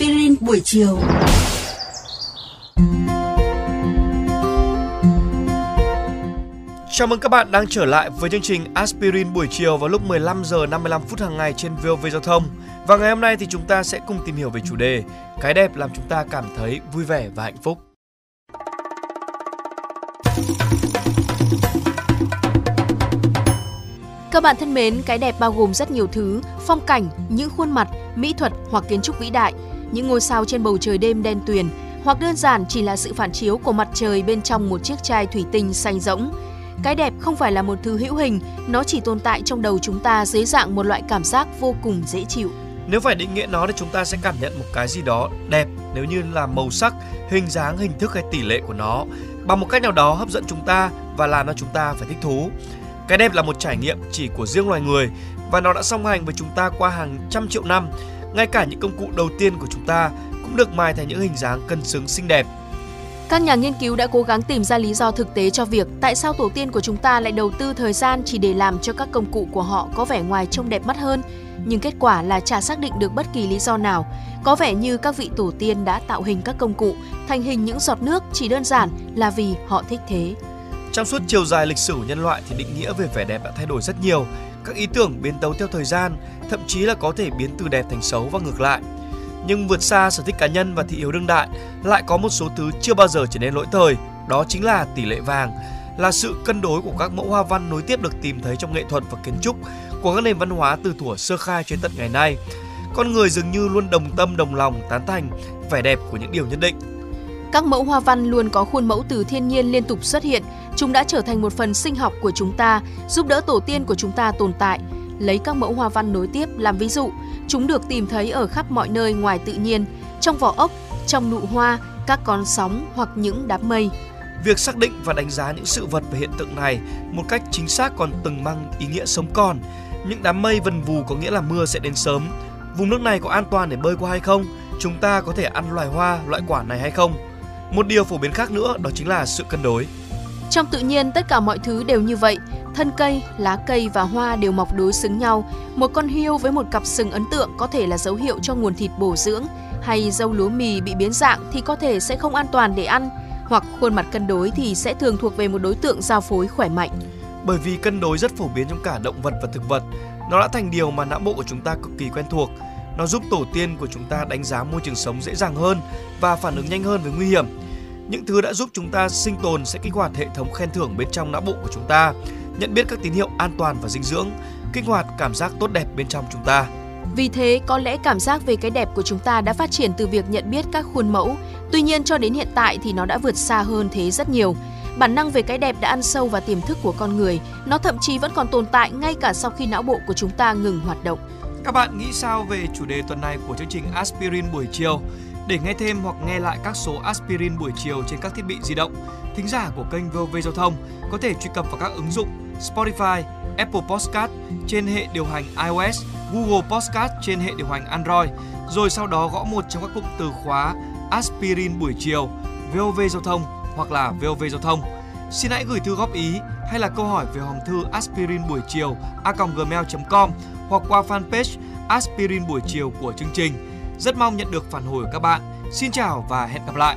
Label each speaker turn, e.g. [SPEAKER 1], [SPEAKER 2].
[SPEAKER 1] aspirin buổi chiều.
[SPEAKER 2] Chào mừng các bạn đang trở lại với chương trình Aspirin buổi chiều vào lúc 15 giờ 55 phút hàng ngày trên VOV Giao thông. Và ngày hôm nay thì chúng ta sẽ cùng tìm hiểu về chủ đề Cái đẹp làm chúng ta cảm thấy vui vẻ và hạnh phúc.
[SPEAKER 3] Các bạn thân mến, cái đẹp bao gồm rất nhiều thứ, phong cảnh, những khuôn mặt, mỹ thuật hoặc kiến trúc vĩ đại, những ngôi sao trên bầu trời đêm đen tuyền, hoặc đơn giản chỉ là sự phản chiếu của mặt trời bên trong một chiếc chai thủy tinh xanh rỗng. Cái đẹp không phải là một thứ hữu hình, nó chỉ tồn tại trong đầu chúng ta dưới dạng một loại cảm giác vô cùng dễ chịu.
[SPEAKER 2] Nếu phải định nghĩa nó thì chúng ta sẽ cảm nhận một cái gì đó đẹp nếu như là màu sắc, hình dáng, hình thức hay tỷ lệ của nó bằng một cách nào đó hấp dẫn chúng ta và làm cho chúng ta phải thích thú. Cái đẹp là một trải nghiệm chỉ của riêng loài người và nó đã song hành với chúng ta qua hàng trăm triệu năm. Ngay cả những công cụ đầu tiên của chúng ta cũng được mài thành những hình dáng cân xứng xinh đẹp.
[SPEAKER 3] Các nhà nghiên cứu đã cố gắng tìm ra lý do thực tế cho việc tại sao tổ tiên của chúng ta lại đầu tư thời gian chỉ để làm cho các công cụ của họ có vẻ ngoài trông đẹp mắt hơn, nhưng kết quả là chả xác định được bất kỳ lý do nào. Có vẻ như các vị tổ tiên đã tạo hình các công cụ thành hình những giọt nước chỉ đơn giản là vì họ thích thế.
[SPEAKER 2] Trong suốt chiều dài lịch sử của nhân loại thì định nghĩa về vẻ đẹp đã thay đổi rất nhiều. Các ý tưởng biến tấu theo thời gian, thậm chí là có thể biến từ đẹp thành xấu và ngược lại. Nhưng vượt xa sở thích cá nhân và thị hiếu đương đại, lại có một số thứ chưa bao giờ trở nên lỗi thời, đó chính là tỷ lệ vàng, là sự cân đối của các mẫu hoa văn nối tiếp được tìm thấy trong nghệ thuật và kiến trúc của các nền văn hóa từ thuở sơ khai cho đến tận ngày nay. Con người dường như luôn đồng tâm đồng lòng tán thành vẻ đẹp của những điều nhất định.
[SPEAKER 3] Các mẫu hoa văn luôn có khuôn mẫu từ thiên nhiên liên tục xuất hiện, chúng đã trở thành một phần sinh học của chúng ta, giúp đỡ tổ tiên của chúng ta tồn tại. Lấy các mẫu hoa văn nối tiếp làm ví dụ, chúng được tìm thấy ở khắp mọi nơi ngoài tự nhiên, trong vỏ ốc, trong nụ hoa, các con sóng hoặc những đám mây.
[SPEAKER 2] Việc xác định và đánh giá những sự vật và hiện tượng này một cách chính xác còn từng mang ý nghĩa sống còn. Những đám mây vần vù có nghĩa là mưa sẽ đến sớm. Vùng nước này có an toàn để bơi qua hay không? Chúng ta có thể ăn loài hoa, loại quả này hay không? Một điều phổ biến khác nữa đó chính là sự cân đối.
[SPEAKER 3] Trong tự nhiên tất cả mọi thứ đều như vậy, thân cây, lá cây và hoa đều mọc đối xứng nhau. Một con hươu với một cặp sừng ấn tượng có thể là dấu hiệu cho nguồn thịt bổ dưỡng, hay dâu lúa mì bị biến dạng thì có thể sẽ không an toàn để ăn, hoặc khuôn mặt cân đối thì sẽ thường thuộc về một đối tượng giao phối khỏe mạnh.
[SPEAKER 2] Bởi vì cân đối rất phổ biến trong cả động vật và thực vật, nó đã thành điều mà não bộ của chúng ta cực kỳ quen thuộc. Nó giúp tổ tiên của chúng ta đánh giá môi trường sống dễ dàng hơn và phản ứng nhanh hơn với nguy hiểm. Những thứ đã giúp chúng ta sinh tồn sẽ kích hoạt hệ thống khen thưởng bên trong não bộ của chúng ta, nhận biết các tín hiệu an toàn và dinh dưỡng, kích hoạt cảm giác tốt đẹp bên trong chúng ta.
[SPEAKER 3] Vì thế, có lẽ cảm giác về cái đẹp của chúng ta đã phát triển từ việc nhận biết các khuôn mẫu. Tuy nhiên cho đến hiện tại thì nó đã vượt xa hơn thế rất nhiều. Bản năng về cái đẹp đã ăn sâu vào tiềm thức của con người, nó thậm chí vẫn còn tồn tại ngay cả sau khi não bộ của chúng ta ngừng hoạt động.
[SPEAKER 2] Các bạn nghĩ sao về chủ đề tuần này của chương trình Aspirin buổi chiều? Để nghe thêm hoặc nghe lại các số Aspirin buổi chiều trên các thiết bị di động, thính giả của kênh VOV Giao thông có thể truy cập vào các ứng dụng Spotify, Apple Podcast trên hệ điều hành iOS, Google Podcast trên hệ điều hành Android, rồi sau đó gõ một trong các cụm từ khóa Aspirin buổi chiều, VOV Giao thông hoặc là VOV Giao thông. Xin hãy gửi thư góp ý hay là câu hỏi về hòm thư aspirin buổi chiều a.gmail.com hoặc qua fanpage Aspirin buổi chiều của chương trình. Rất mong nhận được phản hồi của các bạn. Xin chào và hẹn gặp lại!